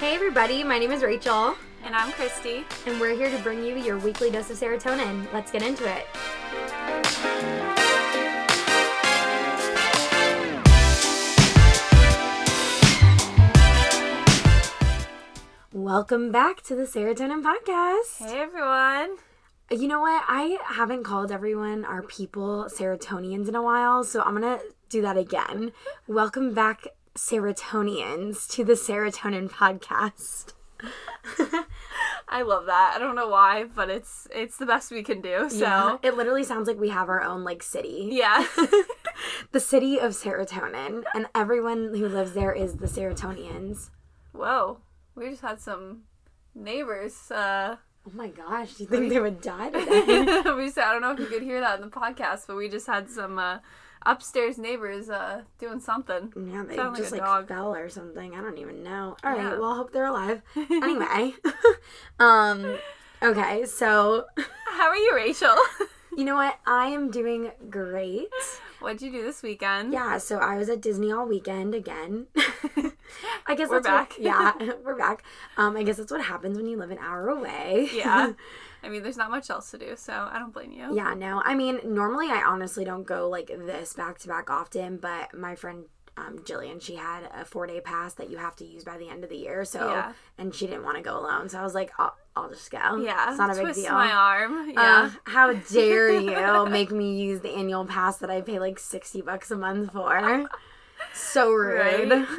Hey everybody, my name is Rachel, And I'm Christy. and we're here to bring you your weekly dose of serotonin. Let's get into it. Welcome back to the Serotonin Podcast. Hey everyone. You know what? I haven't called everyone our people serotonians in a while, so I'm gonna do that again. Welcome back, serotonians, to the Serotonin Podcast. I love that. I don't know why, but it's it's the best we can do. So Yeah, it literally sounds like we have our own like city. yeah. The city of serotonin, and everyone who lives there is the serotonians. Whoa. We just had some neighbors. Uh Oh my gosh, do you think they would die today? we just, I don't know if you could hear that in the podcast, but we just had some uh upstairs neighbors uh doing something. yeah, they Sound like just a like dog. fell or something. I don't even know. All right, Yeah. well, I hope they're alive. anyway, um, okay, so How are you, Rachel? you know what? I am doing great. What'd you do this weekend? Yeah, so I was at Disney all weekend again. I guess We're that's what- back. yeah, we're back. Um, I guess that's what happens when you live an hour away. Yeah. I mean, there's not much else to do, so I don't blame you. yeah, no. I mean, normally I honestly don't go like this back to back often, but my friend um, Jillian, she had a four day pass that you have to use by the end of the year. So, Yeah. and she didn't want to go alone, so I was like, I'll, I'll just go. Yeah. it's not a big deal. my arm. Uh, Yeah. how dare you make me use the annual pass that I pay like 60 bucks a month for? So rude. Right.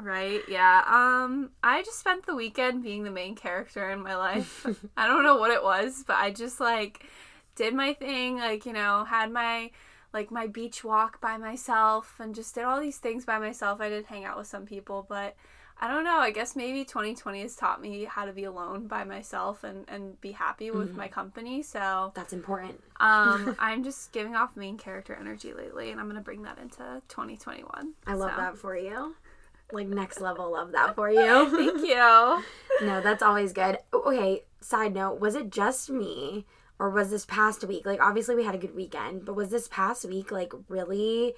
Right, yeah. Um, I just spent the weekend being the main character in my life. I don't know what it was, but I just like did my thing, like, you know, had my like my beach walk by myself and just did all these things by myself. I did hang out with some people, but I don't know. I guess maybe 2020 has taught me how to be alone by myself and, and be happy with Mm-hmm. my company. So That's important. um, I'm just giving off main character energy lately, and I'm going to bring that into 2021. I love So, that for you. Like next level love that for you. Thank you. no, that's always good. Okay, side note, was it just me or was this past week? Like obviously we had a good weekend, but was this past week like really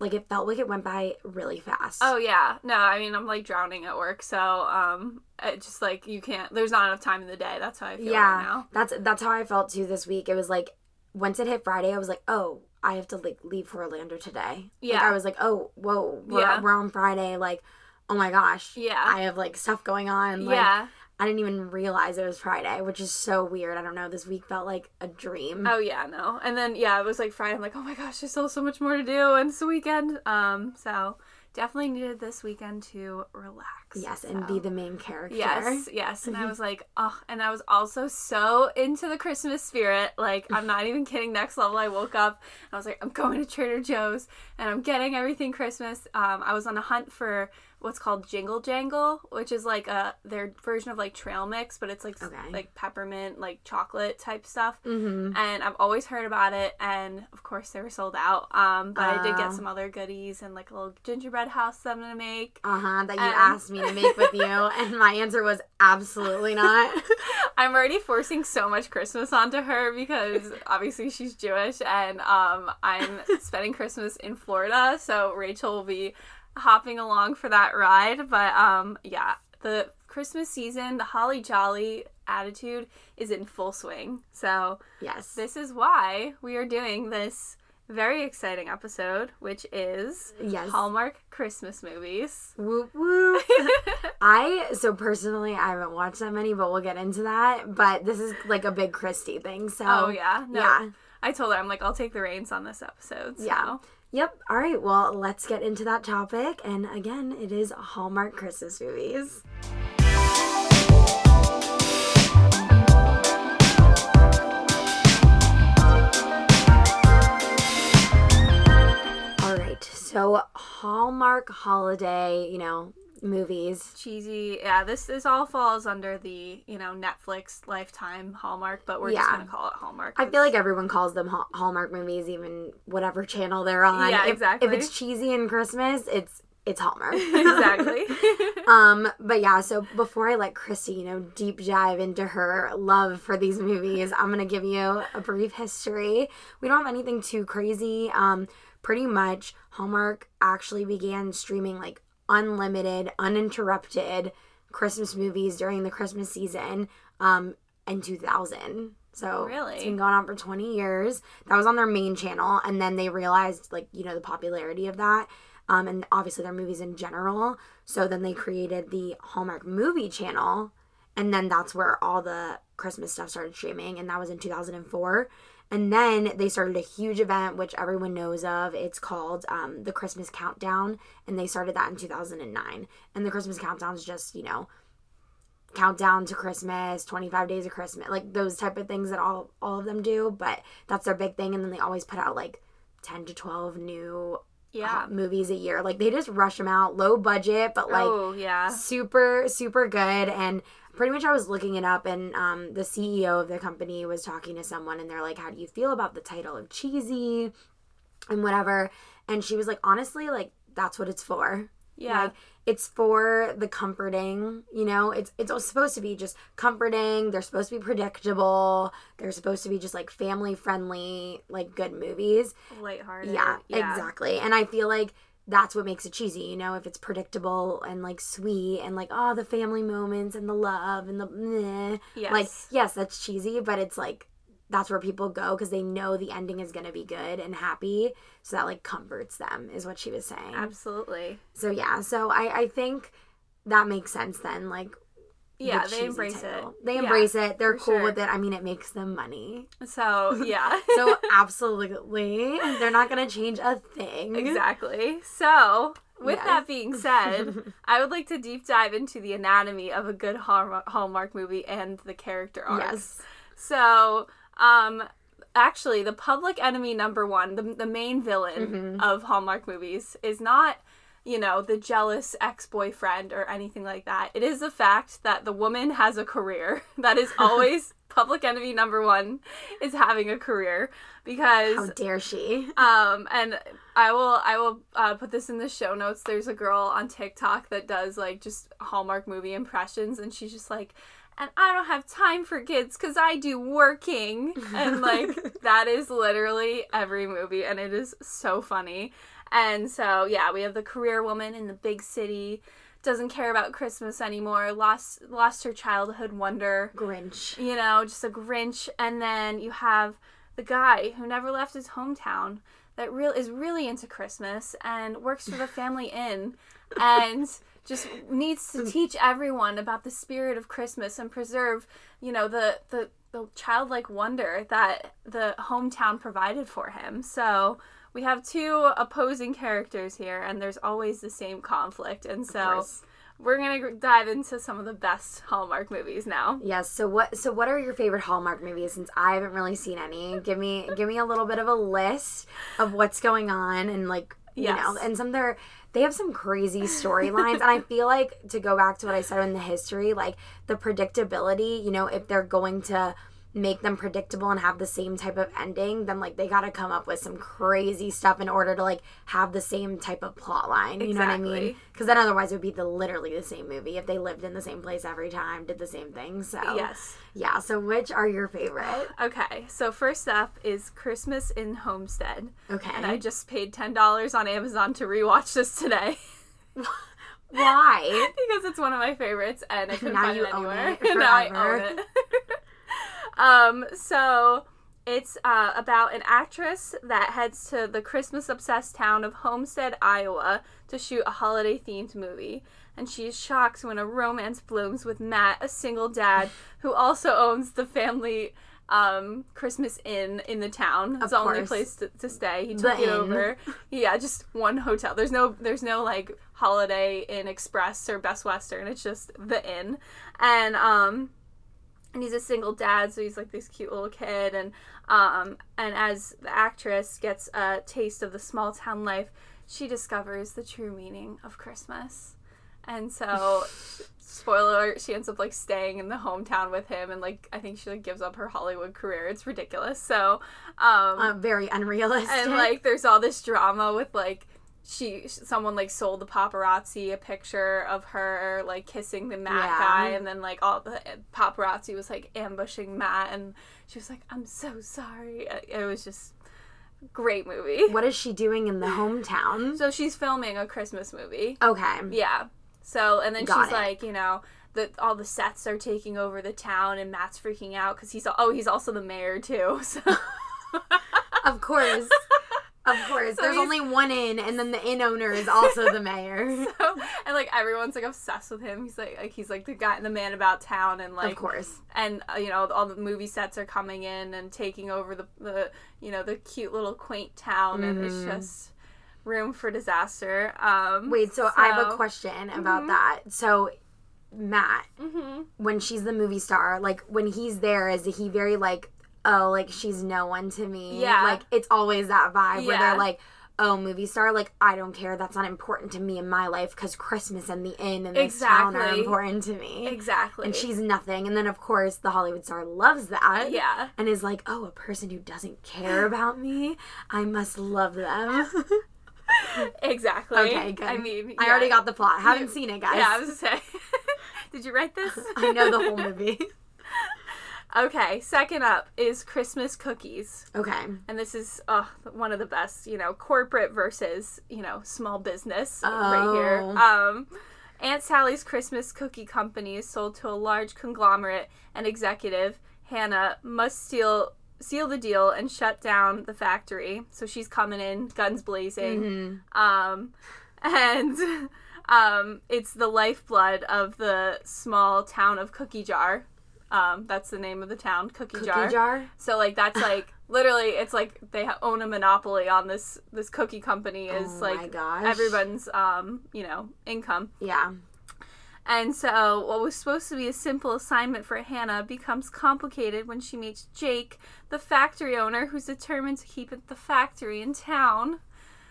like it felt like it went by really fast. Oh yeah, no, I mean I'm like drowning at work, so um, it just like you can't. There's not enough time in the day. That's how I feel yeah. right now. That's that's how I felt too this week. It was like once it hit Friday, I was like, "Oh, I have to like leave for Orlando today." Like, Yeah. I was like, "Oh, whoa, we're, Yeah. we're on Friday." Like, "Oh my gosh." Yeah. I have like stuff going on. Like, yeah. I didn't even realize it was Friday, which is so weird. I don't know. This week felt like a dream. Oh yeah, no. And then yeah, it was like Friday. I'm like, oh my gosh, there's still so much more to do, and it's the weekend. Um, so definitely needed this weekend to relax. yes, and be the main character. Yes, yes. And I was like, oh, and I was also so into the Christmas spirit. Like, I'm not even kidding. Next level, I woke up and I was like, I'm going to Trader Joe's and I'm getting everything Christmas. Um, I was on a hunt for what's called Jingle Jangle, which is like a their version of like trail mix, but it's like Okay. like peppermint, like chocolate type stuff. Mm-hmm. And I've always heard about it, and of course they were sold out. Um, but I did get some other goodies and like a little gingerbread house that I'm gonna make. Uh huh. That you And- asked me to make with you, and my answer was absolutely not. I'm already forcing so much Christmas onto her because obviously she's Jewish and um, I'm spending Christmas in Florida, so Rachel will be hopping along for that ride. But um, yeah, the Christmas season, the holly jolly attitude is in full swing. So yes. this is why we are doing this very exciting episode, which is yes. Hallmark Christmas movies. Whoop whoop. I so personally I haven't watched that many, but we'll get into that. But this is like a big Christy thing. So Oh yeah, no. yeah. I told her I'm like I'll take the reins on this episode. So. Yeah. Yep. All right. Well, let's get into that topic. And again, it is Hallmark Christmas movies. All right. So, Hallmark holiday, you know, movies. cheesy. Yeah, this this all falls under the you know Netflix Lifetime Hallmark, but we're just gonna call it Hallmark. I feel like everyone calls them Hall- Hallmark movies, even whatever channel they're on. Yeah, If- exactly. If it's cheesy and Christmas, it's it's Hallmark. exactly. Um, but yeah, so before I let Christy, you know, deep dive into her love for these movies, I'm gonna give you a brief history. We don't have anything too crazy. Um, pretty much Hallmark actually began streaming like unlimited, uninterrupted Christmas movies during the Christmas season um, in 2000. So Really? it's been going on for 20 years. That was on their main channel. And then they realized, like, you know, the popularity of that. Um, and obviously their movies in general. So then they created the Hallmark movie channel. And then that's where all the Christmas stuff started streaming. And that was in 2004. And then they started a huge event, which everyone knows of. It's called um, the Christmas Countdown. And they started that in 2009. And the Christmas Countdown is just, you know, countdown to Christmas, 25 days of Christmas, like those type of things that all all of them do, but that's their big thing and then they always put out like 10 to 12 new Yeah. uh, movies a year. Like they just rush them out, low budget, but like oh yeah. super super good and pretty much I was looking it up and um the CEO of the company was talking to someone and they're like how do you feel about the title of cheesy and whatever and she was like honestly like that's what it's for. Yeah. Like, it's for the comforting, you know. It's it's supposed to be just comforting. They're supposed to be predictable. They're supposed to be just like family friendly, like good movies. Lighthearted. Yeah, exactly. And I feel like that's what makes it cheesy, you know, if it's predictable and like sweet and like oh the family moments and the love and the meh. Yes. like yes, that's cheesy, but it's like that's where people go because they know the ending is gonna be good and happy, so that like comforts them is what she was saying. Absolutely. So yeah, so I I think that makes sense then. Like the Yeah, they embrace title. it. They Yeah, embrace it. They're cool sure. with it. I mean, it makes them money. So yeah. So absolutely, they're not gonna change a thing. exactly. So with Yes. that being said, I would like to deep dive into the anatomy of a good Hallmark, Hallmark movie and the character arcs. Yes. So, um, actually, the public enemy number one, the, the main villain Mm-hmm. of Hallmark movies, is not, you know, the jealous ex boyfriend or anything like that. It is the fact that the woman has a career. That is always public enemy number one, is having a career because How dare she? um, and I will I will uh, put this in the show notes. There's a girl on TikTok that does like just Hallmark movie impressions, and she's just like, and I don't have time for kids because I do working, and like that is literally every movie, and it is so funny. And so yeah, we have the career woman in the big city, doesn't care about Christmas anymore, lost lost her childhood wonder Grinch. you know, just a Grinch, and then you have the guy who never left his hometown that real is really into Christmas and works for the family inn and just needs to teach everyone about the spirit of Christmas and preserve, you know, the the the childlike wonder that the hometown provided for him. So we have two opposing characters here, and there's always the same conflict, and so we're gonna dive into some of the best Hallmark movies now. Yes. So what? So what are your favorite Hallmark movies? Since I haven't really seen any, give me give me a little bit of a list of what's going on and like you Yes. know, and some they're they have some crazy storylines, and I feel like to go back to what I said in the history, like the predictability. You know, if they're going to make them predictable and have the same type of ending, then like they got to come up with some crazy stuff in order to like have the same type of plot line. You know what I mean? Because then otherwise it would be the literally the same movie if they lived in the same place every time, did the same thing. So Yes. yeah. So which are your favorite? Okay, so first up is Christmas in Homestead. Okay. And I just paid $10 on Amazon to rewatch this today Why? because it's one of my favorites and I couldn't Now find it anywhere. it now I own it. Um, so it's uh, about an actress that heads to the Christmas obsessed town of Homestead, Iowa to shoot a holiday themed movie. And she is shocked when a romance blooms with Matt, a single dad who also owns the family um, Christmas Inn in the town. It's Of the only place to, to stay. He The took it inn. over. Yeah, just one hotel. There's no there's no like Holiday Inn Express or Best Western. It's just the inn. And um and he's a single dad, so he's like this cute little kid and um and as the actress gets a taste of the small town life, she discovers the true meaning of Christmas. And so spoiler alert, she ends up like staying in the hometown with him and like I think she like gives up her Hollywood career. It's ridiculous. So um Uh, very unrealistic. and like there's all this drama with like she someone like sold the paparazzi a picture of her like kissing the Matt Yeah. guy and then like all the eh, paparazzi was like ambushing Matt and she was like I'm so sorry uh, it was just Great movie. What is she doing in the hometown? So she's filming a Christmas movie. Okay. Yeah. So and then Got she's it. like, you know, the all the sets are taking over the town, and Matt's freaking out because he's oh he's also the mayor too. So Of course. Of course. So There's only one inn, and then the inn owner is also the mayor. so, and like everyone's like obsessed with him. He's like, like he's like the guy, the man about town, and like of course. and uh, you know all the movie sets are coming in and taking over the the you know the cute little quaint town, and it's Mhm. just room for disaster. Um, Wait, so, I have a question about Mhm. that. So, Matt, mhm. when she's the movie star, like when he's there, is he very like, oh, like she's no one to me? Yeah. Like it's always that vibe where they're like, oh, movie star, like I don't care. That's not important to me in my life because Christmas and the inn and this town are important to me. Exactly. And she's nothing. And then of course the Hollywood star loves that. yeah. And is like, oh, a person who doesn't care about me, I must love them. Exactly. Okay, good. I mean, I already got the plot. Haven't You- seen it, guys. Yeah, I was gonna say. Did you write this? I know the whole movie. okay, second up is Christmas cookies. Okay. And this is uh, one of the best, you know, corporate versus, you know, small business right here. Oh. Um, Aunt Sally's Christmas Cookie Company is sold to a large conglomerate and executive. Hannah must steal seal the deal and shut down the factory. So she's coming in, guns blazing. Mhm. Um, and um, it's the lifeblood of the small town of Cookie Jar. Um, that's the name of the town, Cookie, Cookie Jar. jar. So like that's like literally, it's like they own a monopoly on this this cookie company. Is oh my like gosh. everyone's um you know income. Yeah. And so, what was supposed to be a simple assignment for Hannah becomes complicated when she meets Jake, the factory owner, who's determined to keep it the factory in town.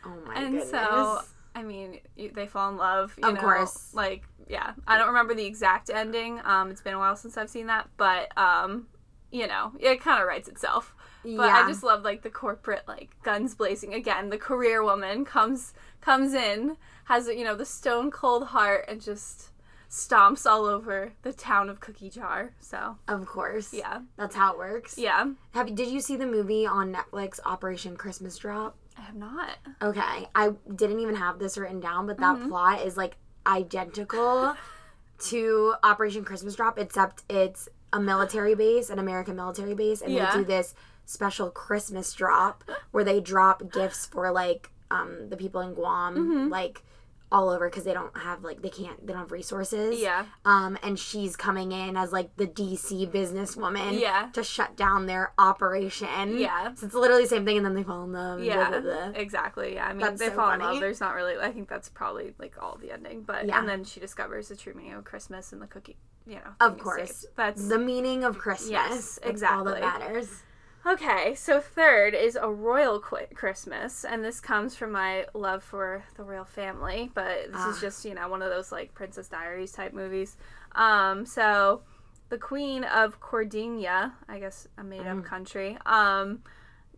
Oh my and goodness. so, I mean, they fall in love. You Of know, course. Like, yeah, I don't remember the exact ending. Um, it's been a while since I've seen that, but um, you know, it kind of writes itself. But yeah. I just love like the corporate like guns blazing again. The career woman comes comes in, has you know the stone cold heart, and just stomps all over the town of Cookie Jar. So of course. yeah, That's how it works. yeah. Have you, did you see the movie on Netflix Operation Christmas Drop? I have not. Okay. I didn't even have this written down, but that Mhm. plot is like identical to Operation Christmas Drop except it's a military base, an American military base, and Yeah. they do this special Christmas drop where they drop gifts for like um the people in Guam Mhm. like all over because they don't have like they can't they don't have resources. Yeah, Um, and she's coming in as like the DC businesswoman. Yeah. To shut down their operation. Yeah. So it's literally the same thing, and then they fall in love. yeah, blah, blah, blah. exactly. Yeah, I mean That's they so fall in love. There's not really. I think that's probably like all the ending. But Yeah. and then she discovers the true meaning of Christmas and the cookie. You know, Of course. That's The meaning of Christmas. Yes, That's all that matters. Okay, so third is a royal qu- Christmas, and this comes from my love for the royal family, but this is Ah. just, you know, one of those like Princess Diaries type movies. Um, so the Queen of Cordinia, I guess a made up Mm. country, um,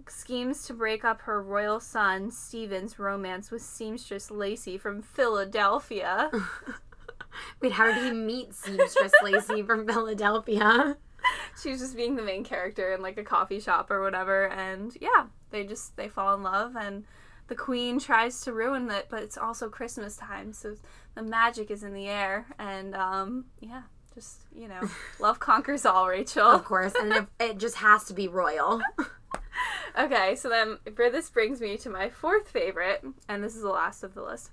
schemes to break up her royal son Stephen's romance with seamstress Lacey from Philadelphia. Wait, how did he meet Seamstress Lacey from Philadelphia? she was just being the main character in like a coffee shop or whatever and yeah they just they fall in love and the queen tries to ruin it but it's also christmas time so the magic is in the air and um yeah just you know love conquers all rachel Of course, and it, it just has to be royal. okay so then for this brings me to my fourth favorite and this is the last of the list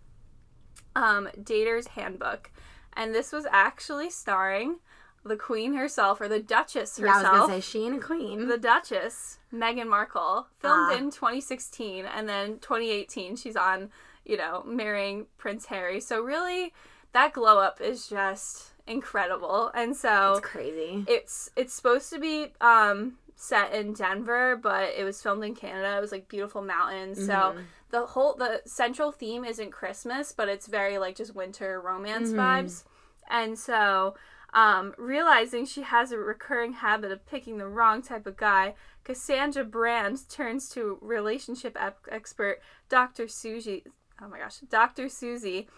um dater's handbook and this was actually starring the queen herself or the duchess Yeah, I herself was gonna say she and a queen. The Duchess, Meghan Markle, filmed Ah. in 2016 and then 2018 she's on, you know, marrying Prince Harry. So really that glow up is just incredible. And so It's crazy. it's it's supposed to be um set in Denver, but it was filmed in Canada. It was like beautiful mountains. So Mhm. the whole the central theme isn't Christmas, but it's very like just winter romance Mhm. vibes. And so um, realizing she has a recurring habit of picking the wrong type of guy, Cassandra Brand turns to relationship ep- expert Dr. Susie. Oh my gosh, Dr. Susie,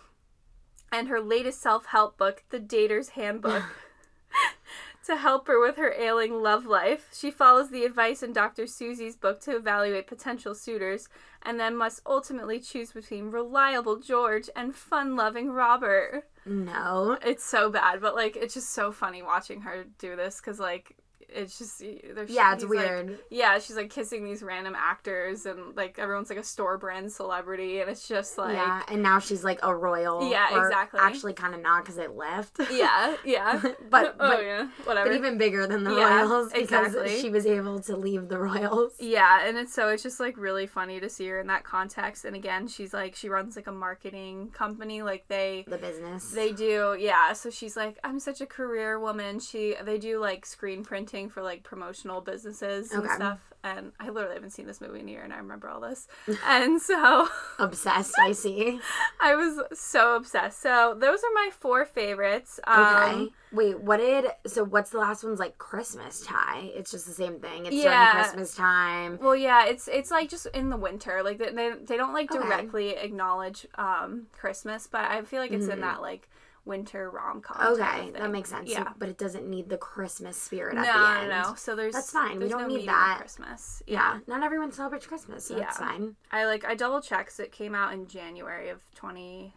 and her latest self-help book, The Dater's Handbook, to help her with her ailing love life. She follows the advice in Dr. Susie's book to evaluate potential suitors and then must ultimately choose between reliable George and fun loving Robert. No. It's so bad, but like it's just so funny watching her do this because like it's just there's Yeah, it's he's, like- weird. yeah, she's like kissing these random actors and like everyone's like a store brand celebrity and it's just like yeah, and now she's like a royal. Yeah, or exactly. Actually, kind of not because it left. yeah, yeah. But- oh yeah, whatever. but even bigger than the Yeah, royals because exactly. she was able to leave the royals. Yeah, and it's so it's just like really funny to see her in that context. And again, she's like she runs like a marketing company. Like they The business. they do yeah. So she's like I'm such a career woman. She they do like screen printing for like promotional businesses and Okay. stuff. And I literally haven't seen this movie in a year, and I remember all this. and so Obsessed. I see. I was so obsessed. So those are my four favorites. Um, Okay. Wait, what did so? What's the last one's like? Christmas tie. It's just the same thing. It's Yeah. during Christmas time. Well, yeah, it's it's like just in the winter. Like they they, they don't like Okay. directly acknowledge um Christmas, but I feel like it's in Mhm. that like winter rom com. Okay, that makes sense. Yeah. But it doesn't need the Christmas spirit No, at the no, end. no. So there's That's fine. We don't no need that. Christmas. Yeah. Not everyone celebrates Christmas, so that's Yeah. fine. I like I double checked. 'cause It came out in January of twenty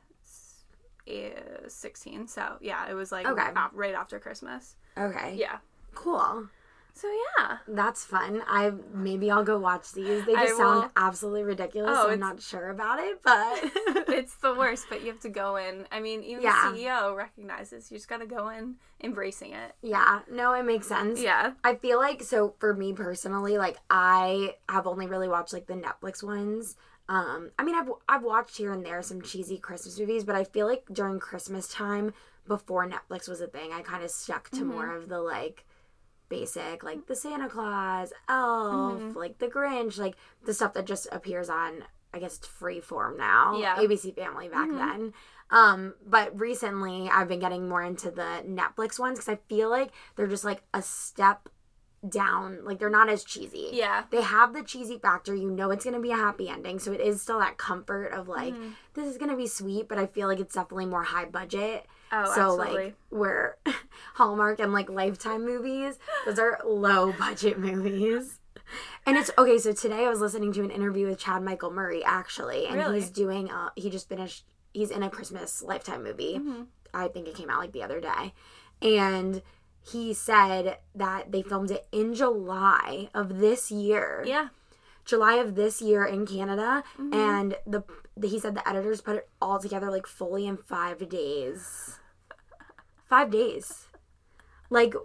sixteen. So yeah, it was like Okay. right after Christmas. Okay. Yeah. Cool. So yeah. That's fun. I maybe I'll go watch these. They just sound absolutely ridiculous. Oh, I'm not sure about it, but it's the worst, but you have to go in. I mean, even Yeah. the CEO recognizes you just got to go in embracing it. yeah, no, it makes sense. Yeah. I feel like so for me personally, like I have only really watched like the Netflix ones. Um, I mean, I've I've watched here and there some cheesy Christmas movies, but I feel like during Christmas time, before Netflix was a thing, I kind of stuck to Mhm. more of the like basic, like the Santa Claus, Elf, Mhm. like the Grinch, like the stuff that just appears on, I guess, Freeform now. Yeah. ABC Family back Mhm. then. Um, but recently I've been getting more into the Netflix ones because I feel like they're just like a step down. Like they're not as cheesy. Yeah. They have the cheesy factor. You know it's gonna be a happy ending, so it is still that comfort of like Mhm. this is gonna be sweet, but I feel like it's definitely more high budget. Oh, so absolutely. like where Hallmark and like Lifetime movies, those are low budget movies. And it's okay. So today I was listening to an interview with Chad Michael Murray actually, and Really? he's doing. Uh, he just finished. He's in a Christmas Lifetime movie. Mhm. I think it came out like the other day, and he said that they filmed it in July of this year. Yeah. July of this year in Canada, Mhm. and the, the he said the editors put it all together like fully in five days. Five days. Like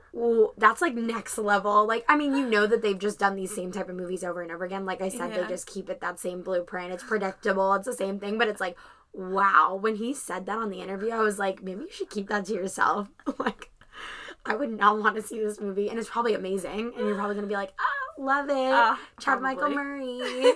that's like next level. Like I mean, you know that they've just done these same type of movies over and over again. Like I said, Yeah. they just keep it that same blueprint. It's predictable. It's the same thing, but it's like, wow. When he said that on the interview, I was like, maybe you should keep that to yourself. like, I would not want to see this movie, and it's probably amazing. And you're probably gonna be like, ah, love it. Ah, Chad Michael. Murray.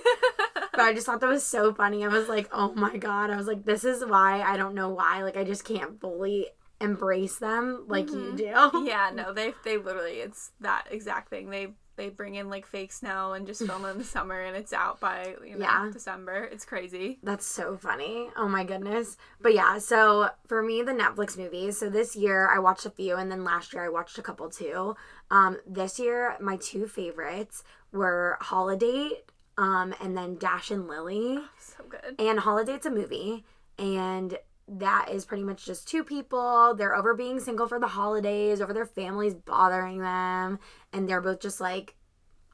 but I just thought that was so funny. I was like, oh my god. I was like, this is why I don't know why. Like I just can't fully embrace them like you do. yeah, no, they they literally it's that exact thing. They they bring in like fake snow and just film in the summer and it's out by you know Yeah. December. It's crazy. That's so funny. Oh my goodness. But yeah, so for me, the Netflix movies. So this year I watched a few, and then last year I watched a couple too. Um, this year my two favorites were Holiday, um, and then Dash and Lily. So good. And Holiday's a movie, and that is pretty much just two people. They're over being single for the holidays, over their families bothering them, and they're both just like,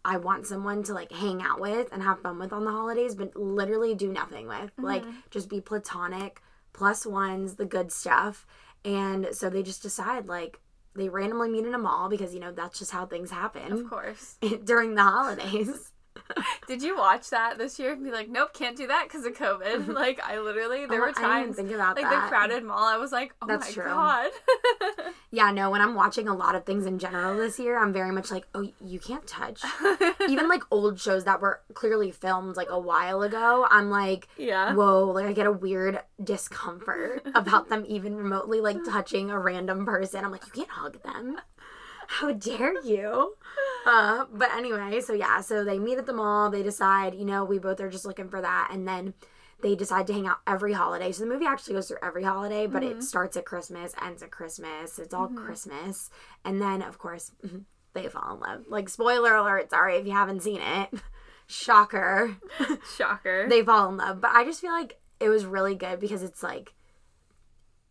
I want someone to like hang out with and have fun with on the holidays, but literally do nothing with. Mm-hmm. Like, just be platonic, plus ones, the good stuff. And so they just decide, like, they randomly meet in a mall because, you know, that's just how things happen. Of course. during the holidays. Did you watch that this year and be like, nope, can't do that because of COVID? like, I literally, there Oh, were times, think about like that. the crowded mall, I was like, oh That's my true. god. Yeah, no, when I'm watching a lot of things in general this year, I'm very much like, oh, you can't touch. Even like old shows that were clearly filmed like a while ago, I'm like, yeah. whoa, like I get a weird discomfort about them even remotely like touching a random person. I'm like, you can't hug them. How dare you? Uh, but anyway, so yeah, so they meet at the mall. They decide, you know, we both are just looking for that. And then they decide to hang out every holiday. So the movie actually goes through every holiday, but Mm-hmm. it starts at Christmas, ends at Christmas. It's all Christmas. And then, of course, they fall in love. Like, spoiler alert, sorry if you haven't seen it. Shocker. Shocker. they fall in love. But I just feel like it was really good because it's like,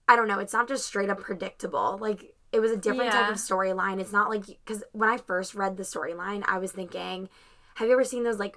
I don't know, it's not just straight up predictable. Like, it was a different type of storyline. It's not like, because when I first read the storyline, I was thinking, have you ever seen those, like,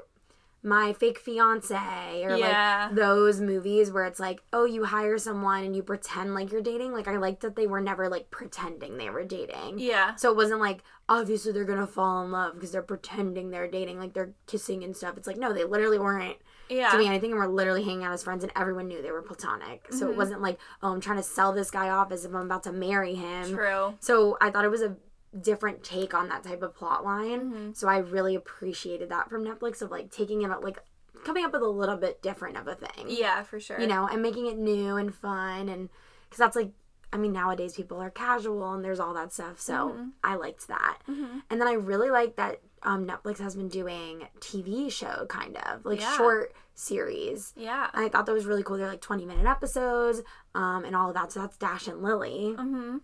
my fake fiance or Yeah. like those movies where it's like oh you hire someone and you pretend like you're dating like i liked that they were never like pretending they were dating yeah. so it wasn't like obviously they're gonna fall in love because they're pretending they're dating like they're kissing and stuff it's like no they literally weren't Yeah. doing anything and were literally hanging out as friends and everyone knew they were platonic so Mm-hmm. it wasn't like oh i'm trying to sell this guy off as if i'm about to marry him True. so I thought it was a different take on that type of plot line. Mm-hmm. So I really appreciated that from Netflix of like taking it up like coming up with a little bit different of a thing. Yeah, for sure. You know, and making it new and fun and cuz that's like I mean nowadays people are casual and there's all that stuff. So Mm-hmm. I liked that. And then I really like that um, Netflix has been doing TV show kind of like Yeah. short series. Yeah. And I thought that was really cool. They're like 20 minute episodes um, and all of that. So that's Dash and Lily Mm-hmm.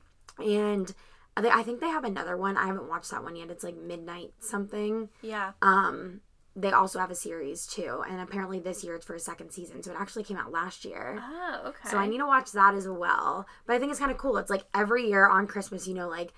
and I I think they have another one. I haven't watched that one yet. It's like midnight something. Yeah. Um, they also have a series too, and apparently this year it's for a second season. So it actually came out last year. Oh, okay. So I need to watch that as well. But I think it's kind of cool. It's like every year on Christmas, you know, like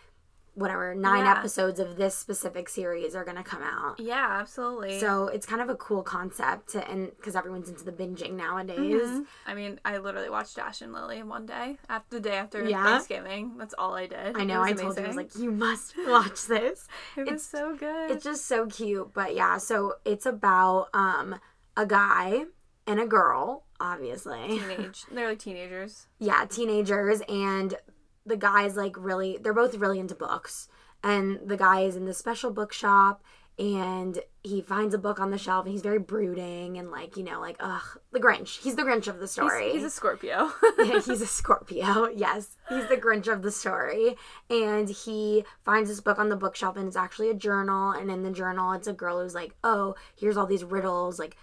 whatever nine Yeah. episodes of this specific series are gonna come out. Yeah, absolutely. So it's kind of a cool concept, to, and because everyone's into the binging nowadays. Mhm. I mean, I literally watched Dash and Lily one day, after the day after Yeah? Thanksgiving. That's all I did. I know. was I told you I was like, you must watch this. it was it's- so good. It's just so cute. But yeah, so it's about um a guy and a girl, obviously. teenage. They're like teenagers. Yeah, teenagers and the guy's like really they're both really into books. And the guy is in the special bookshop and he finds a book on the shelf and he's very brooding and like, you know, like, ugh, the Grinch. He's the Grinch of the He's, story. he's a Scorpio. he's a Scorpio. Yes, he's the Grinch of the story. And he finds this book on the bookshelf, and it's actually a journal. And in the journal, it's a girl who's like, "Oh, here's all these riddles. Like,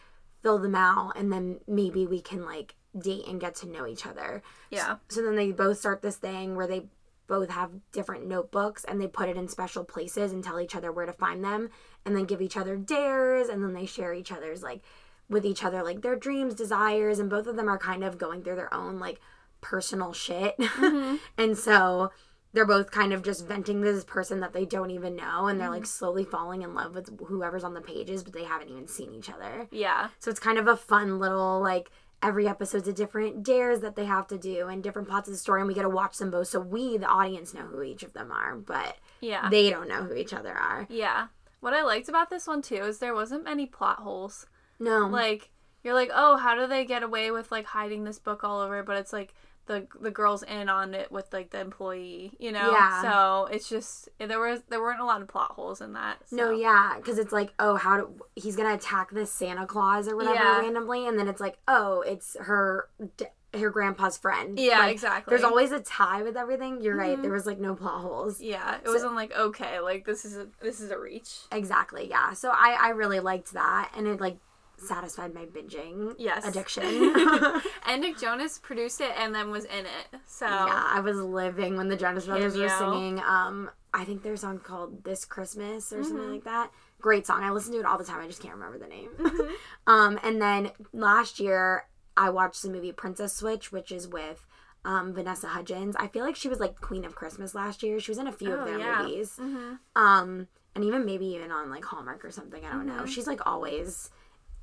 fill them out, and then maybe we can like date and get to know each other." yeah. So then they both start this thing where they both have different notebooks and they put it in special places and tell each other where to find them and then give each other dares and then they share each other's like with each other like their dreams, desires and both of them are kind of going through their own like personal shit. Mm-hmm. and so they're both kind of just venting to this person that they don't even know and they're like mm-hmm. slowly falling in love with whoever's on the pages but they haven't even seen each other. Yeah. So it's kind of a fun little like every episode's a different dares that they have to do and different plots of the story and we get to watch them both so we the audience know who each of them are but Yeah. they don't know who each other are. yeah. What I liked about this one too is there wasn't many plot holes. No. Like you're like, oh, how do they get away with like hiding this book all over? But it's like the the girls in on it with like the employee, you know. Yeah. So it's just there was there weren't a lot of plot holes in that. no, yeah, because it's like, oh, how do he's gonna attack this Santa Claus or whatever Yeah. randomly, and then it's like, oh, it's her, her grandpa's friend. Yeah, Like, exactly. There's always a tie with everything. You're right. Mhm. There was like no plot holes. Yeah, it wasn't like okay, like this is a this is a reach. Exactly. Yeah. So I I really liked that, and it like satisfied my binging Yes. addiction. and Nick Jonas produced it and then was in it. So Yeah, I was living when the Jonas Brothers were singing. Um, I think their song called "This Christmas" or Mm-hmm. something like that. Great song. I listen to it all the time. I just can't remember the name. Mm-hmm. um, and then last year I watched the movie Princess Switch, which is with um, Vanessa Hudgens. I feel like she was like Queen of Christmas last year. She was in a few Oh, of their yeah. movies. hmm Um, and even maybe even on like Hallmark or something. I don't know. Mhm. She's like always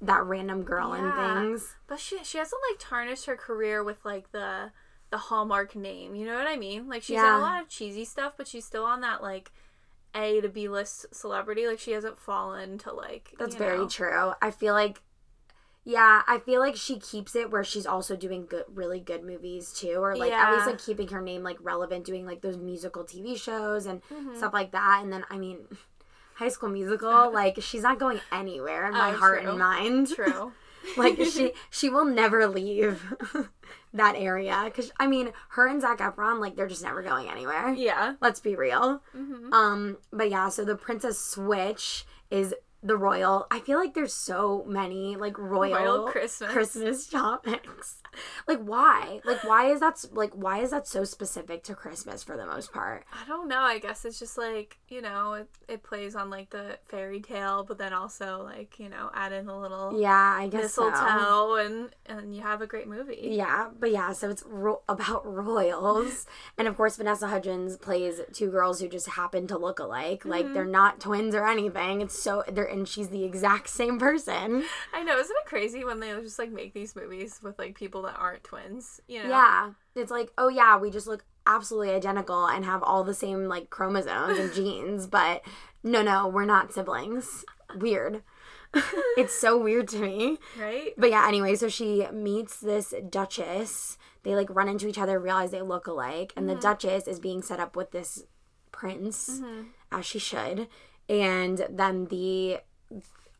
that random girl Yeah. in things. But she she hasn't like tarnished her career with like the the Hallmark name. You know what I mean? Like she's Yeah. in a lot of cheesy stuff, but she's still on that like A to B list celebrity. Like she hasn't fallen to like That's very know. true. I feel like, yeah, I feel like she keeps it where she's also doing good, really good movies too, or like at least like keeping her name like relevant, doing like those musical TV shows and Mhm. stuff like that. And then I mean, High School Musical, like she's not going anywhere in my Oh, heart true. and mind. True. like she she will never leave that area because I mean, her and Zac Efron like they're just never going anywhere. yeah. Let's be real. hmm Um, but yeah, so the Princess Switch is the royal. I feel like there's so many like royal, Royal Christmas. Christmas topics. like why? Like why is that like why is that so specific to Christmas for the most part? I don't know. I guess it's just like, you know, it, it plays on like the fairy tale, but then also like, you know, add in a little Yeah, I guess so. mistletoe and and you have a great movie. Yeah, but yeah, so it's ro- about royals, and of course Vanessa Hudgens plays two girls who just happen to look alike. Like Mm-hmm. they're not twins or anything. It's so they're and she's the exact same person. I know, isn't it crazy when they just like make these movies with like people that aren't twins? You know? Yeah, it's like oh yeah, we just look absolutely identical and have all the same like chromosomes and genes, but no, no, we're not siblings. Weird. it's so weird to me. Right? But yeah, anyway, so she meets this duchess. They like run into each other, realize they look alike, and the mm-hmm. duchess is being set up with this prince, mm-hmm. as she should. And then the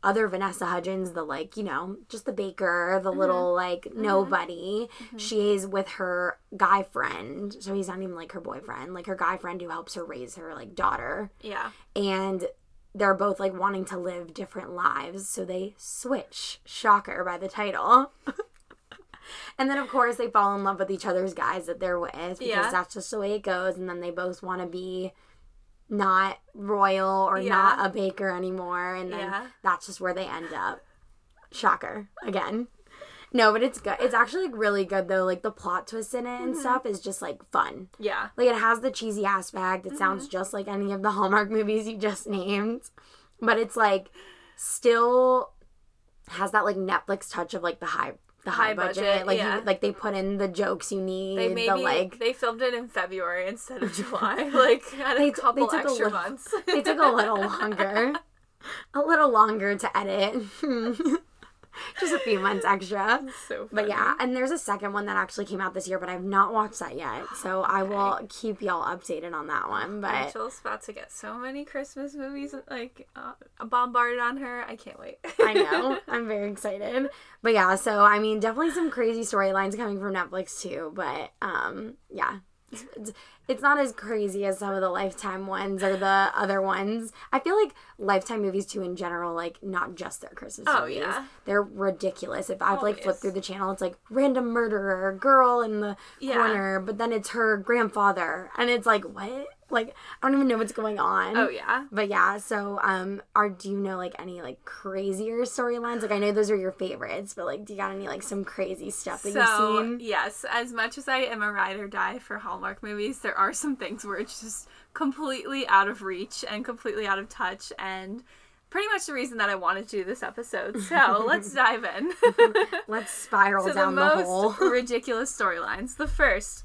other Vanessa Hudgens, the like, you know, just the baker, the mm-hmm. little like mm-hmm. nobody, mm-hmm. She is with her guy friend. So he's not even like her boyfriend, like her guy friend who helps her raise her like daughter Yeah. and they're both like wanting to live different lives so they switch shocker by the title and then of course they fall in love with each other's guys that they're with because Yeah. that's just the way it goes and then they both want to be not royal or Yeah. not a baker anymore and then Yeah. that's just where they end up shocker again no but it's good it's actually like really good though like the plot twist in it Mm-hmm. and stuff is just like fun Yeah. like it has the cheesy aspect. It Mm-hmm. sounds just like any of the Hallmark movies you just named, but it's like still has that like Netflix touch of like the high the high, High budget. budget, Like yeah. you, like they put in the jokes you need. They the maybe like they filmed it in February instead of July. like They a couple they took a extra months. they took a little longer, a little longer to edit. Just a few months extra. so But yeah, and there's a second one that actually came out this year, but I've not watched that yet. So I will keep y'all updated on that one. But Rachel's about to get so many Christmas movies like uh, bombarded on her. I can't wait. I know. I'm very excited. But yeah, so I mean, definitely some crazy storylines coming from Netflix too. But um, yeah, it's, not as crazy as some of the Lifetime ones or the other ones. I feel like Lifetime movies too, in general, like not just their Christmas Oh, movies, yeah. they're ridiculous. If I've like flipped through the channel, it's like random murderer, girl in the Yeah. corner, but then it's her grandfather, and it's like what? Like I don't even know what's going on. oh yeah. But yeah, so um are do you know like any like crazier storylines? Like I know those are your favorites, but like do you got any like some crazy stuff that So you've seen? yes, as much as I am a ride or die for Hallmark movies, there are some things where it's just completely out of reach and completely out of touch and pretty much the reason that I wanted to do this episode. So let's dive in. Let's spiral so the down the, most hole. ridiculous storylines. The first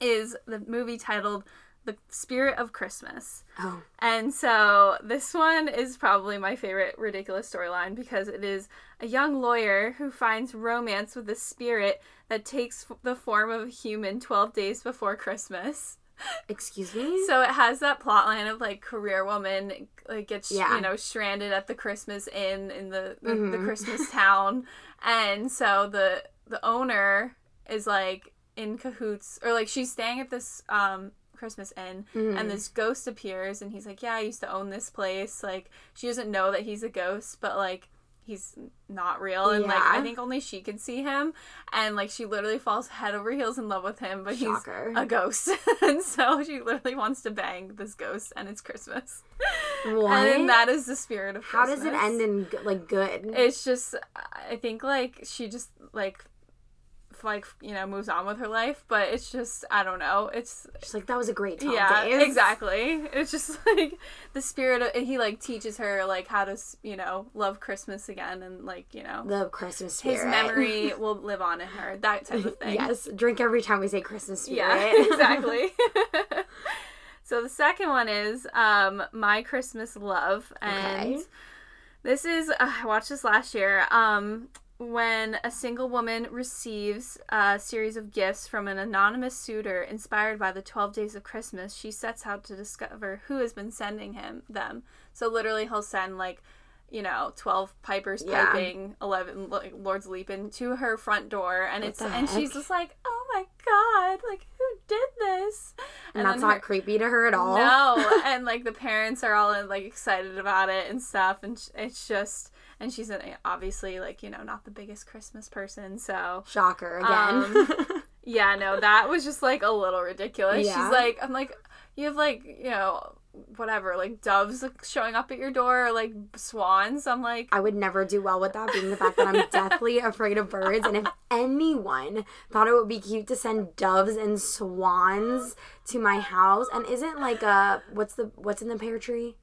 is the movie titled The Spirit of Christmas. oh, And so this one is probably my favorite ridiculous storyline because it is a young lawyer who finds romance with a spirit that takes f- the form of a human 12 days before Christmas. excuse me? So it has that plot line of like career woman like gets Yeah. you know stranded at the Christmas inn in the the, the Mhm. Christmas town, and so the the owner is like in cahoots or like she's staying at this um Christmas inn Mhm. and this ghost appears and he's like yeah I used to own this place like she doesn't know that he's a ghost but like he's not real and like I think only she can see him and like she literally falls head over heels in love with him but Shocker. he's a ghost and so she literally wants to bang this ghost and it's Christmas what? and that is the spirit of How Christmas. does it end in like good? it's just I think like she just like like you know moves on with her life but it's just I don't know it's She's like that was a great 12 yeah days. exactly it's just like the spirit of and he like teaches her like how to you know love christmas again and like you know The Christmas spirit. his memory will live on in her that type of thing Yes, drink every time we say Christmas spirit. yeah exactly so the second one is um my christmas love and Okay. this is uh, i watched this last year um when a single woman receives a series of gifts from an anonymous suitor inspired by the 12 days of christmas she sets out to discover who has been sending him them so literally he'll send like you know 12 pipers Yeah. piping 11 like, lords leaping to her front door and What it's and she's just like oh my god, like who did this? And, that's then not her- creepy to her at all. No, and like the parents are all like excited about it and stuff, and it's just, and she's an, obviously like you know not the biggest Christmas person, so Shocker again. Um, yeah, no, that was just like a little ridiculous. Yeah. She's like, I'm like, you have like you know whatever like doves showing up at your door or like swans. I'm like, I would never do well with that, being the fact that I'm deathly afraid of birds. And if anyone thought it would be cute to send doves and swans to my house, and isn't like a what's the what's in the pear tree?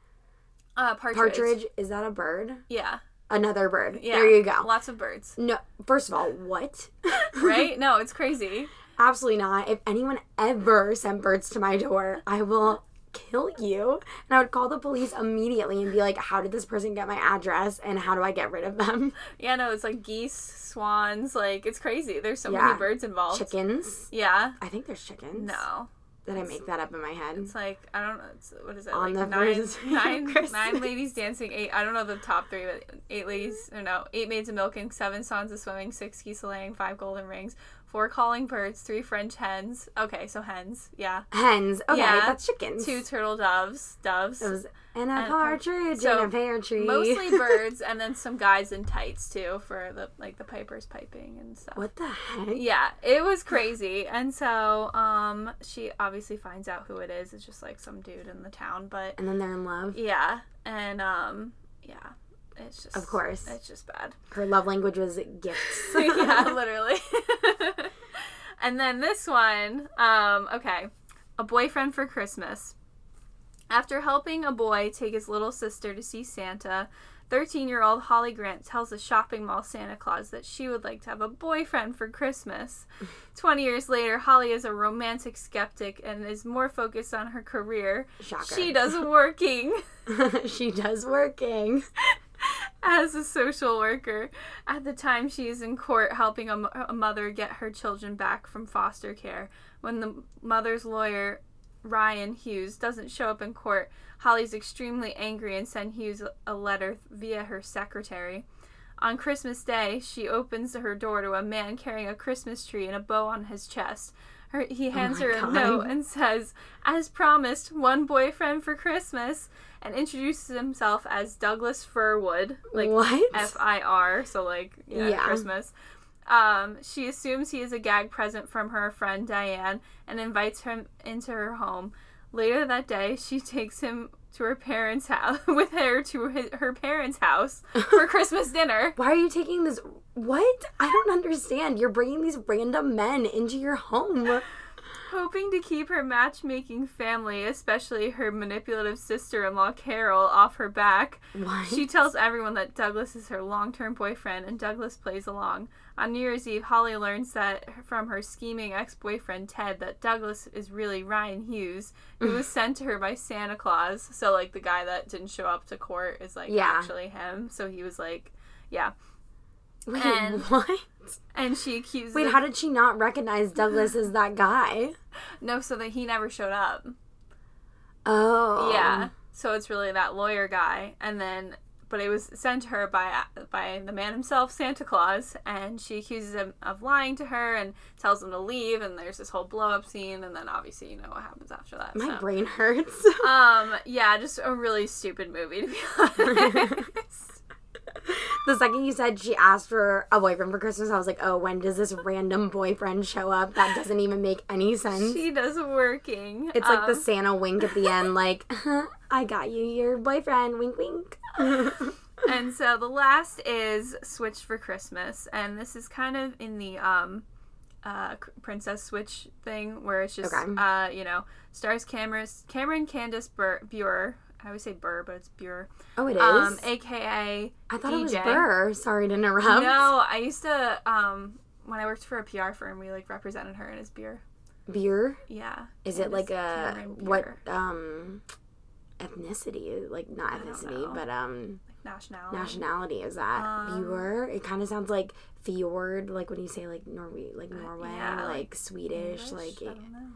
uh, partridge. Partridge. Is that a bird? Yeah, Another bird. yeah. There you go. Lots of birds, No, first of all, what? right? no, it's crazy. Absolutely not. If anyone ever sent birds to my door, I will kill you. And I would call the police immediately and be like, how did this person get my address and how do I get rid of them? Yeah, no, it's like geese, swans, like it's crazy. There's so Yeah. many birds involved. Chickens. Yeah. I think there's chickens. No. Did I make that up in my head? It's like I don't know. It's, what is it? On like the nine, first day nine, nine ladies dancing. Eight. I don't know the top three, but eight ladies. Or no, eight maids of milking, seven sons of swimming, six geese a laying, five golden rings, four calling birds, three French hens. Okay, so hens. Yeah. Hens. Okay, Yeah. that's chickens. Two turtle doves. Doves. It was and a And partridge so, in a pear tree. Mostly birds, and then some guys in tights too for the like the pipers piping and stuff. What the heck? Yeah, it was crazy. And so, um, she obviously finds out who it is. It's just like some dude in the town, but And then they're in love. yeah, and um, yeah, it's just Of course. it's just bad. Her love language was gifts. yeah, literally. and then this one, um, okay, a boyfriend for Christmas. After helping a boy take his little sister to see Santa, 13 year old Holly Grant tells a shopping mall Santa Claus that she would like to have a boyfriend for Christmas. 20 years later, Holly is a romantic skeptic and is more focused on her career. Shocker. She does working she does working. As a social worker. At the time, she is in court helping a, mother get her children back from foster care. When the mother's lawyer, Ryan Hughes, doesn't show up in court, Holly's extremely angry and sends Hughes a letter via her secretary. On Christmas Day, she opens her door to a man carrying a Christmas tree and a bow on his chest. Her, he hands my her a God. note and says, As promised, one boyfriend for Christmas, and introduces himself as Douglas Firwood, like what? F I R, so like yeah, Yeah. Christmas. Um, she assumes he is a gag present from her friend Diane and invites him into her home. Later that day, she takes him to her parents' house with her to his, her parents' house for Christmas dinner. Why are you taking this? What? I don't understand. You're bringing these random men into your home. Hoping to keep her matchmaking family, especially her manipulative sister in law Carol, off her back. What? She tells everyone that Douglas is her long term boyfriend, and Douglas plays along. On New Year's Eve, Holly learns that from her scheming ex boyfriend Ted that Douglas is really Ryan Hughes, who was sent to her by Santa Claus. So, like, the guy that didn't show up to court is, like, Yeah. actually him. So he was like, yeah. Wait, and- what? And she accuses. Wait, how did she not recognize Douglas as that guy? No, so that he never showed up. Oh. Yeah. So it's really that lawyer guy, and then but it was sent to her by by the man himself, Santa Claus, and she accuses him of lying to her and tells him to leave, and there's this whole blow up scene, and then obviously you know what happens after that. My so. brain hurts. Um, yeah, just a really stupid movie to be honest. the second you said she asked for a boyfriend for Christmas, I was like, oh, when does this random boyfriend show up? That doesn't even make any sense. she does working. It's like the Um, Santa wink at the end, like, I got you your boyfriend, wink, wink. And so the last is Switch for Christmas, and this is kind of in the um, uh, Princess Switch thing where it's just Okay. uh, you know stars Cameras Cameron Candace Bur- Bure. I always say Burr, but it's Bure. oh, it is? Um, aka I thought it was Burr. Sorry to interrupt. no, I used to um when I worked for a PR firm, we like represented her in his beer. Beer? Yeah. Is it like a, what, um, ethnicity? Like, not ethnicity, but, um, nationality? nationality is that? Um? It kind of sounds like fjord, like when you say, like, Norway, like Norway, yeah, like, like Swedish, English? like, I don't know.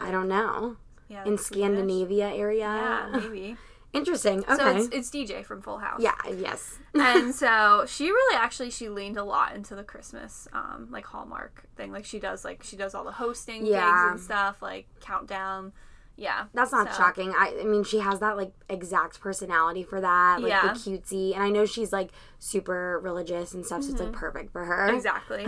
I don't know. Yeah, In like Swedish? Scandinavia area? Yeah, maybe. Interesting. Okay. So it's, it's DJ from Full House. yeah. Yes. and so she really actually she leaned a lot into the Christmas um like Hallmark thing. Like she does like she does all the hosting Yeah. gigs and stuff, like countdown. Yeah. That's not So- shocking. I, I mean, she has that like exact personality for that, like Yeah. the cutesy, and I know she's like super religious and stuff, so it's like perfect for her. Exactly.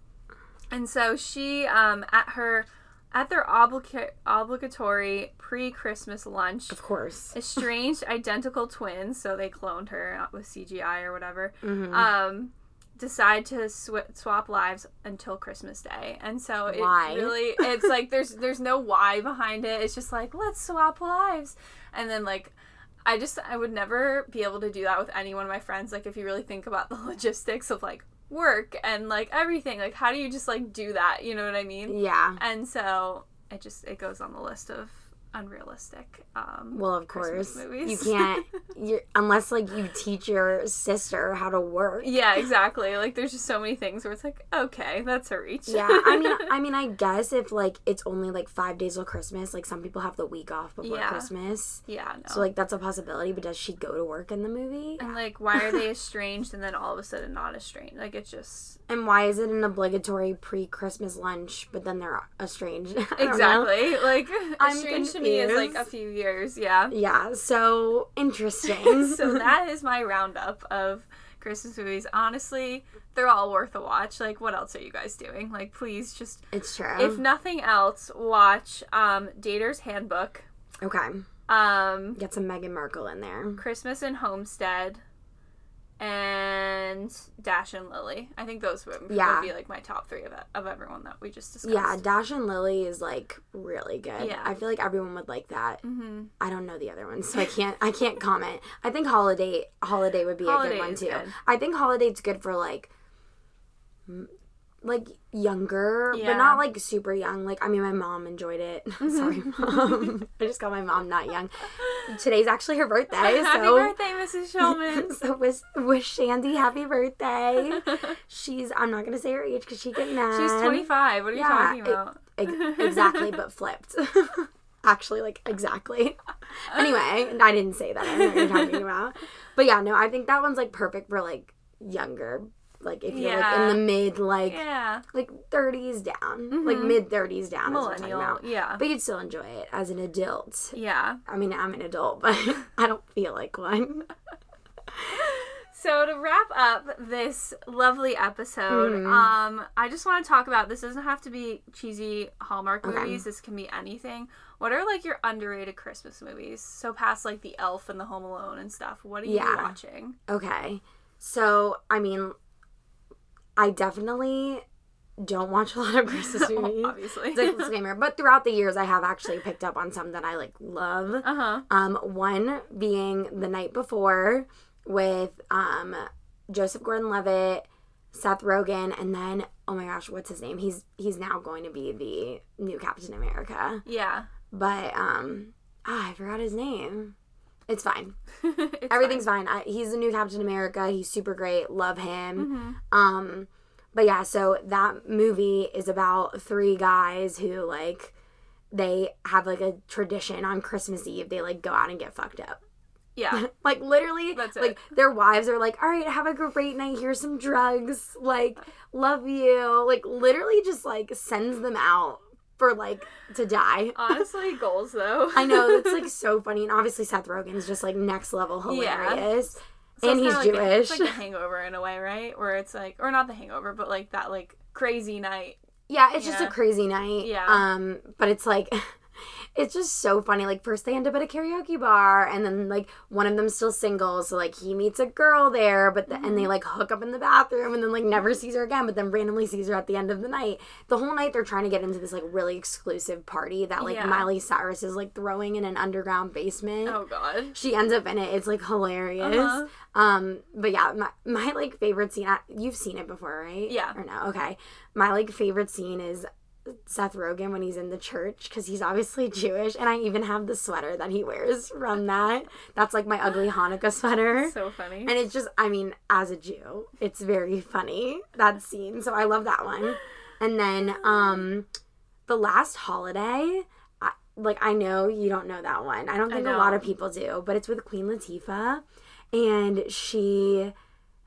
and so she um at her at their obliga- obligatory pre-Christmas lunch Of course. estranged identical twins, so they cloned her with CGI or whatever. Mhm. Um, decide to sw- swap lives until Christmas Day, and so it Why? really it's like there's there's no why behind it. It's just like let's swap lives, and then like. I just I would never be able to do that with any one of my friends. Like if you really think about the logistics of like work and like everything, like how do you just like do that? You know what I mean? Yeah. And so it just it goes on the list of unrealistic. Um, Well, of Christmas course, movies. you can't. You unless like you teach your sister how to work. yeah, exactly. Like there's just so many things where it's like, okay, that's a reach. Yeah, I mean, I mean, I guess if like it's only like five days till Christmas, like some people have the week off before Yeah. Christmas, yeah, no. so like that's a possibility. But does she go to work in the movie? and like, why are they estranged and then all of a sudden not estranged? Like it's just And why is it an obligatory pre-Christmas lunch, but then they're estranged? Don't know. exactly like I'm estranged to me is like a few years. Yeah. Yeah, so interesting. so that is my roundup of Christmas movies. Honestly, they're all worth a watch. Like, what else are you guys doing? Like, please just it's true. if nothing else, watch um, Dater's Handbook, okay, um, get some Meghan Markle in there. Christmas in Homestead, and Dash and Lily. I think those would, Yeah. would be like my top three of, of everyone that we just discussed. Yeah, Dash and Lily is like really good. Yeah. I feel like everyone would like that. hmm I don't know the other ones, so I can't I can't comment. I think Holiday Holiday would be a good one too. good. I think Holiday's good for like like younger, Yeah. but not like super young. Like I mean my mom enjoyed it. Mm-hmm. Sorry, mom. I just called my mom not young. Today's actually her birthday, Happy so birthday, Mrs. Shulman. so wish, wish Shandy happy birthday. She's I'm not gonna say her age because she get mad. She's 25. What are you Yeah, talking it- about? Ex- exactly, but flipped. Actually, like exactly. Anyway, I didn't say that. I know what you're talking about. But yeah, no, I think that one's like perfect for like younger, like if you're like in the mid, like yeah. like 30s down, like Mhm. mid 30s down. Is what I'm talking Millennial. about. Yeah. But you'd still enjoy it as an adult. Yeah. I mean, I'm an adult, but I don't feel like one. So to wrap up this lovely episode, Mhm. um, I just want to talk about this. Doesn't have to be cheesy Hallmark Okay. movies. This can be anything. What are like your underrated Christmas movies? So past like the Elf and the Home Alone and stuff. What are you Yeah. watching? Okay. So, I mean, I definitely don't watch a lot of Christmas movies. Obviously. It's like disclaimer. But throughout the years, I have actually picked up on some that I like love. uh huh. Um, one being The Night Before with um, Joseph Gordon-Levitt, Seth Rogen, and then oh my gosh, what's his name? He's he's now going to be the new Captain America. Yeah. But um, ah, I forgot his name. It's fine. It's Everything's fine. I, he's the new Captain America. He's super great. Love him. Mhm. Um, but yeah, so that movie is about three guys who like they have like a tradition on Christmas Eve. They like go out and get fucked up. Yeah. like literally, That's it. like their wives are like, "All right, have a great night. Here's some drugs. Like, love you." Like literally, just like sends them out for like to die. Honestly, goals though. I know it's like so funny, and obviously Seth Rogen's just like next level Yeah. hilarious, So and he's like a- it's like the Hangover in a way, right? Where it's like, or not the Hangover, but like that like crazy night. Yeah, it's just Yeah. a crazy night. Yeah. Um, but it's like it's just so funny. Like first they end up at a karaoke bar and then like one of them's still single, so like he meets a girl there, but the, Mm-hmm. and they like hook up in the bathroom and then like never sees her again, but then randomly sees her at the end of the night. The whole night they're trying to get into this like really exclusive party that like Yeah. Miley Cyrus is like throwing in an underground basement. Oh God. She ends up in it. It's like hilarious. Uh-huh. Um, but yeah, my, my like favorite scene. I, you've seen it before, right? Yeah. Or no? Okay. My like favorite scene is Seth Rogen when he's in the church because he's obviously Jewish, and I even have the sweater that he wears from that. That's like my ugly Hanukkah sweater. So funny. And it's just, I mean, as a Jew, it's very funny that scene. So I love that one. And then, um, the last holiday, I, like I know you don't know that one. I don't think a lot of people do, but it's with Queen Latifah and she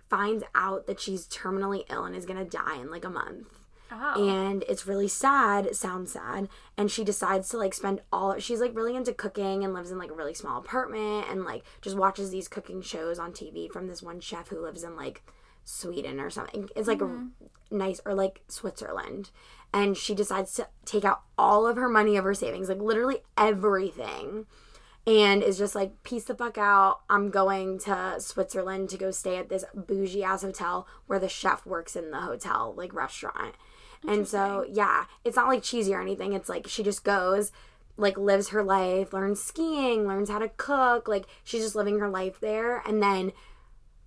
finds out that she's terminally ill and is going to die in like a month. Oh. And it's really sad, it sounds sad, and she decides to like spend all she's like really into cooking and lives in like a really small apartment and like just watches these cooking shows on TV from this one chef who lives in like Sweden or something. It's like a mm-hmm. nice or like Switzerland. And she decides to take out all of her money of her savings, like literally everything. And is just like, peace the fuck out. I'm going to Switzerland to go stay at this bougie ass hotel where the chef works in the hotel, like restaurant. And so, yeah, it's not like cheesy or anything. It's like she just goes, like, lives her life, learns skiing, learns how to cook. Like, she's just living her life there. And then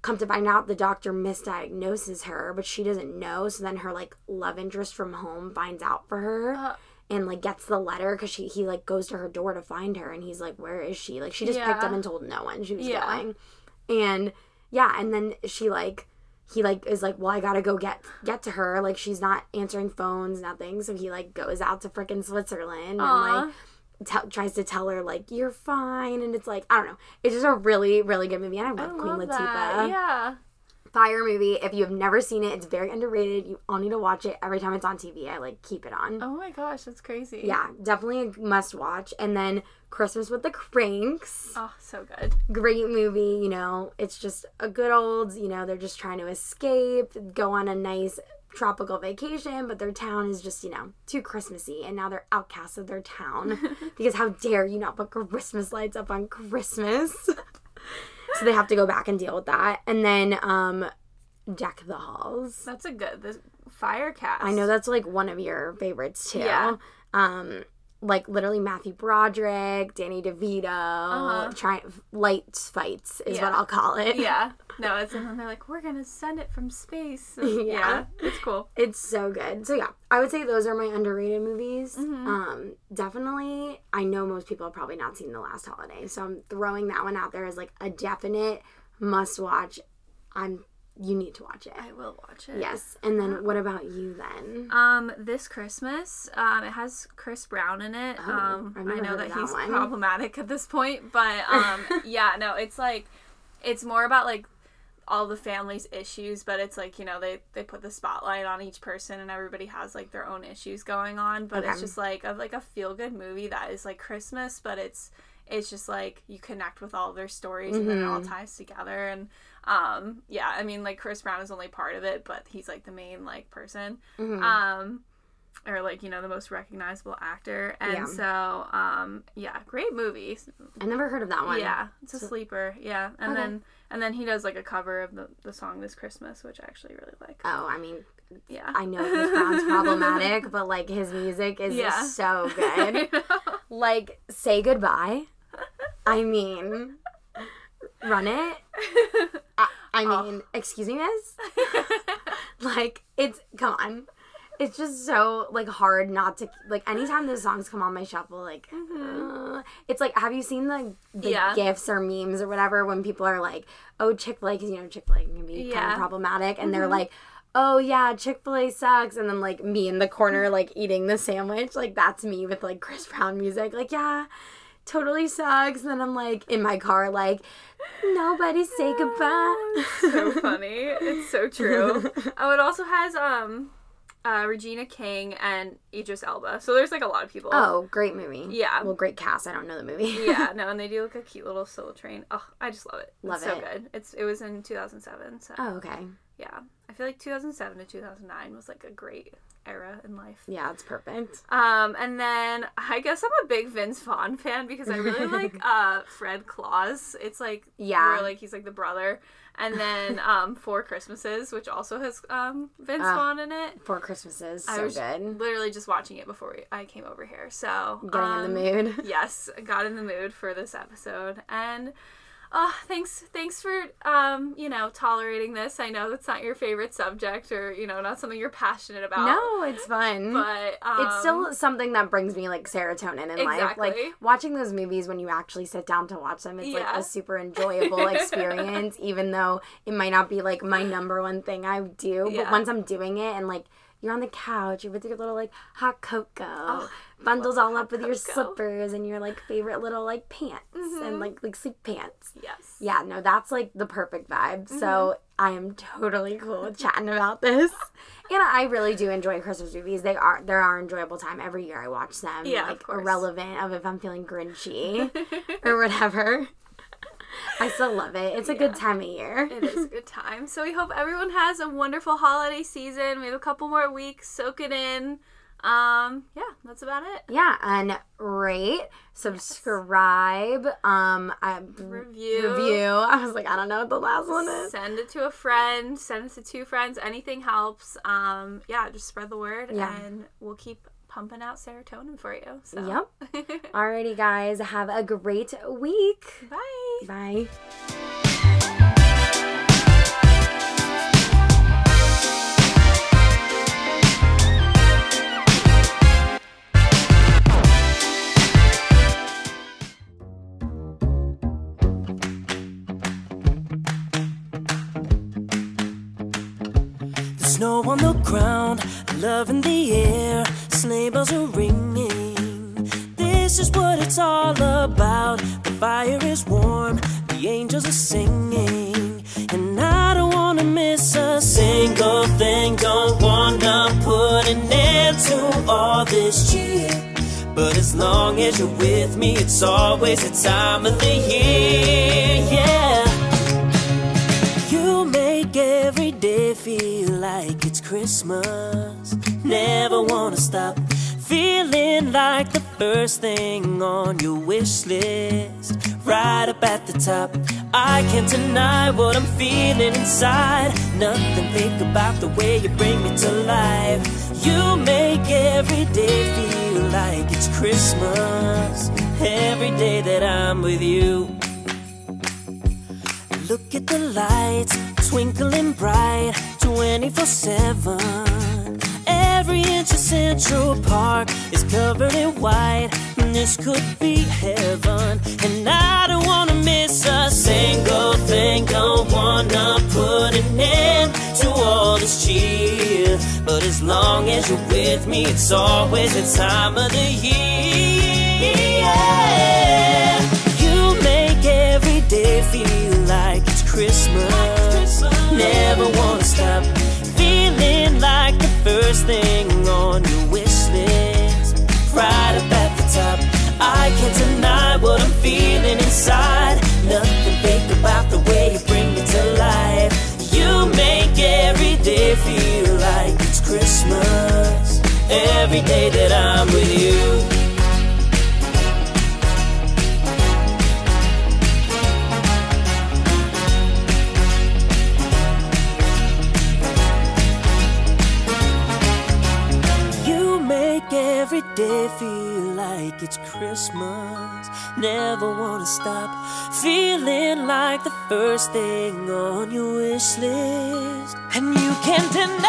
come to find out the doctor misdiagnoses her but she doesn't know so then her like love interest from home finds out for her Uh. and like gets the letter because she he like goes to her door to find her and he's like where is she like she just picked up and told no one she was Yeah. going and yeah and then she like he like is like well i gotta go get get to her. Like she's not answering phones nothing. So he like goes out to frickin' switzerland and like tell tries to tell her like you're fine. And it's like i don't know. It's just a really really good movie and i I love queen love latifah. that. Yeah. Fire movie. If you have never seen it it's very underrated. You all need to watch it every time it's on tv i like keep it on. Oh my gosh, that's crazy. yeah definitely a must watch. And then christmas with the cranks. Oh, so good. great movie you know. It's just a good old you know they're just trying to escape go on a nice tropical vacation but their town is just you know too christmassy and now they're outcasts of their town. Because how dare you not put christmas lights up on christmas so they have to go back and deal with that and then um deck the halls That's a good. The fire cast. i know that's like one of your favorites too Yeah. um like literally Matthew Broderick, Danny DeVito, Uh-huh. trying light fights is what I'll call it. Yeah. No, it's and then they're like, we're gonna send it from space. Yeah. yeah. It's cool. It's so good. So yeah, I would say those are my underrated movies. Mhm. Um, definitely, I know most people have probably not seen The Last Holiday, so I'm throwing that one out there as like a definite must watch. I'm you need to watch it. I will watch it. Yes, and then what about you then? Um, this Christmas, um, it has Chris Brown in it. Oh, um, I know that that he's one. problematic at this point, but um, yeah, no, it's like, it's more about like all the family's issues, but it's like you know they they put the spotlight on each person, and everybody has like their own issues going on, but Okay. it's just like of like a feel good movie that is like Christmas, but it's it's just like you connect with all their stories and then it all Mm-hmm. ties together and um yeah i mean like chris brown is only part of it but he's like the main like person Mhm. um or like you know the most recognizable actor and Yeah. so um yeah great movie I never heard of that one. yeah it's a sleeper yeah and Okay. then and then he does like a cover of the, the song this christmas which i actually really like Oh, I mean, yeah I know Chris Brown's problematic, but like his music is Yeah. just so good. like, say goodbye. I mean, run it. I, Oh. mean, excuse me, miss. like, it's come on. It's just so like hard not to like. Anytime those songs come on my shuffle, like, uh, it's like, have you seen the the Mm-hmm. Yeah. gifs or memes or whatever when people are like, "Oh, Chick Fil A," because you know Chick Fil A can be kind Yeah. Mm-hmm. of problematic, and they're like. Oh yeah, Chick Fil A sucks, and then like me in the corner like eating the sandwich, like that's me with like Chris Brown music, like yeah, totally sucks. And then I'm like in my car, like nobody say goodbye. so funny it's so true oh it also has um uh regina king and idris elba so there's like a lot of people Oh, great movie. Yeah. Well, great cast. I don't know the movie. yeah, no, and they do like a cute little soul train. Oh, I just love it. Love it's so good. It's it was in 2007, so Oh, okay. yeah. I feel like 2007 to 2009 was like a great era in life. Yeah, it's perfect. Um, and then I guess I'm a big Vince Vaughn fan because I really like uh Fred Claus. It's like Yeah. where like he's like the brother. And then um Four Christmases, which also has um Vince Ah. Vaughn in it. Four Christmases, I so was good. literally just watching it before we, I came over here. So Getting um, in the mood. yes, got in the mood for this episode. And uh, thanks thanks for um, you know, tolerating this. I know it's not your favorite subject or, you know, not something you're passionate about. No, it's fun. But um, it's still something that brings me like serotonin in life. Like watching those movies when you actually sit down to watch them, it's like a super enjoyable experience, even though it might not be like my number one thing I do. But Yeah. once I'm doing it and like you're on the couch, you're with your little like hot cocoa, bundles all up with your slippers and your like favorite little like pants and like like sleep pants. Yes. Yeah, no, that's like the perfect vibe. Mm-hmm. So I am totally cool with chatting about this. And I really do enjoy Christmas movies. They are they are enjoyable time every year. I watch them. Yeah, like course. irrelevant of if I'm feeling grinchy or whatever. I still love it. It's a good time of year. It is a good time. So we hope everyone has a wonderful holiday season. We have a couple more weeks. Soak it in. Um, yeah, that's about it. Yeah, and rate, subscribe, um, I, Review. review. I was like, I don't know what the last one is. Send it to a friend. Send it to two friends. Anything helps. Um, yeah, just spread the word, Yeah. and we'll keep pumping out serotonin for you. So. Yep. Alrighty, guys, have a great week. Bye. Bye. The snow on the ground, love in the air, sleigh bells are ringing. This is what it's all about. The fire is warm, the angels are singing. And I don't wanna miss a single thing. Don't wanna put an end to all this cheer. But as long as you're with me, it's always the time of the year. Yeah. You make every day feel like it's Christmas. Never wanna stop feeling like the first thing on your wish list. Right up at the top. I can't deny what I'm feeling inside. Nothing fake about the way you bring me to life. You make every day feel like it's Christmas. Every day that I'm with you. Look at the lights twinkling bright 24 7. Every inch of Central Park is covered in white. And this could be heaven. And I don't wanna miss a single thing. Don't wanna put an end to all this cheer. But as long as you're with me, it's always the time of the year. You make every day feel like it's Christmas. Never wanna stop first thing on your wish list. Right up at the top. I can't deny what I'm feeling inside. Nothing fake about the way like the first thing on your wish list. And you can't deny.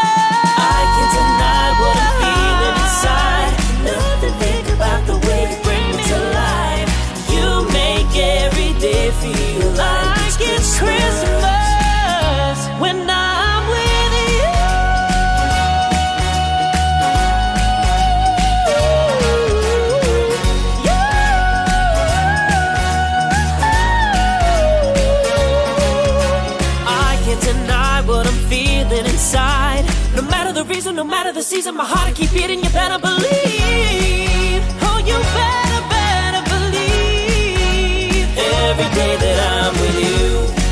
I can't deny what I'm feeling inside. Nothing think about the way you bring me to life. You make every day feel like, it's Christmas the reason, no matter the season, my heart will keep beating. You better believe. Oh, you better, better believe. Every day that I'm with you.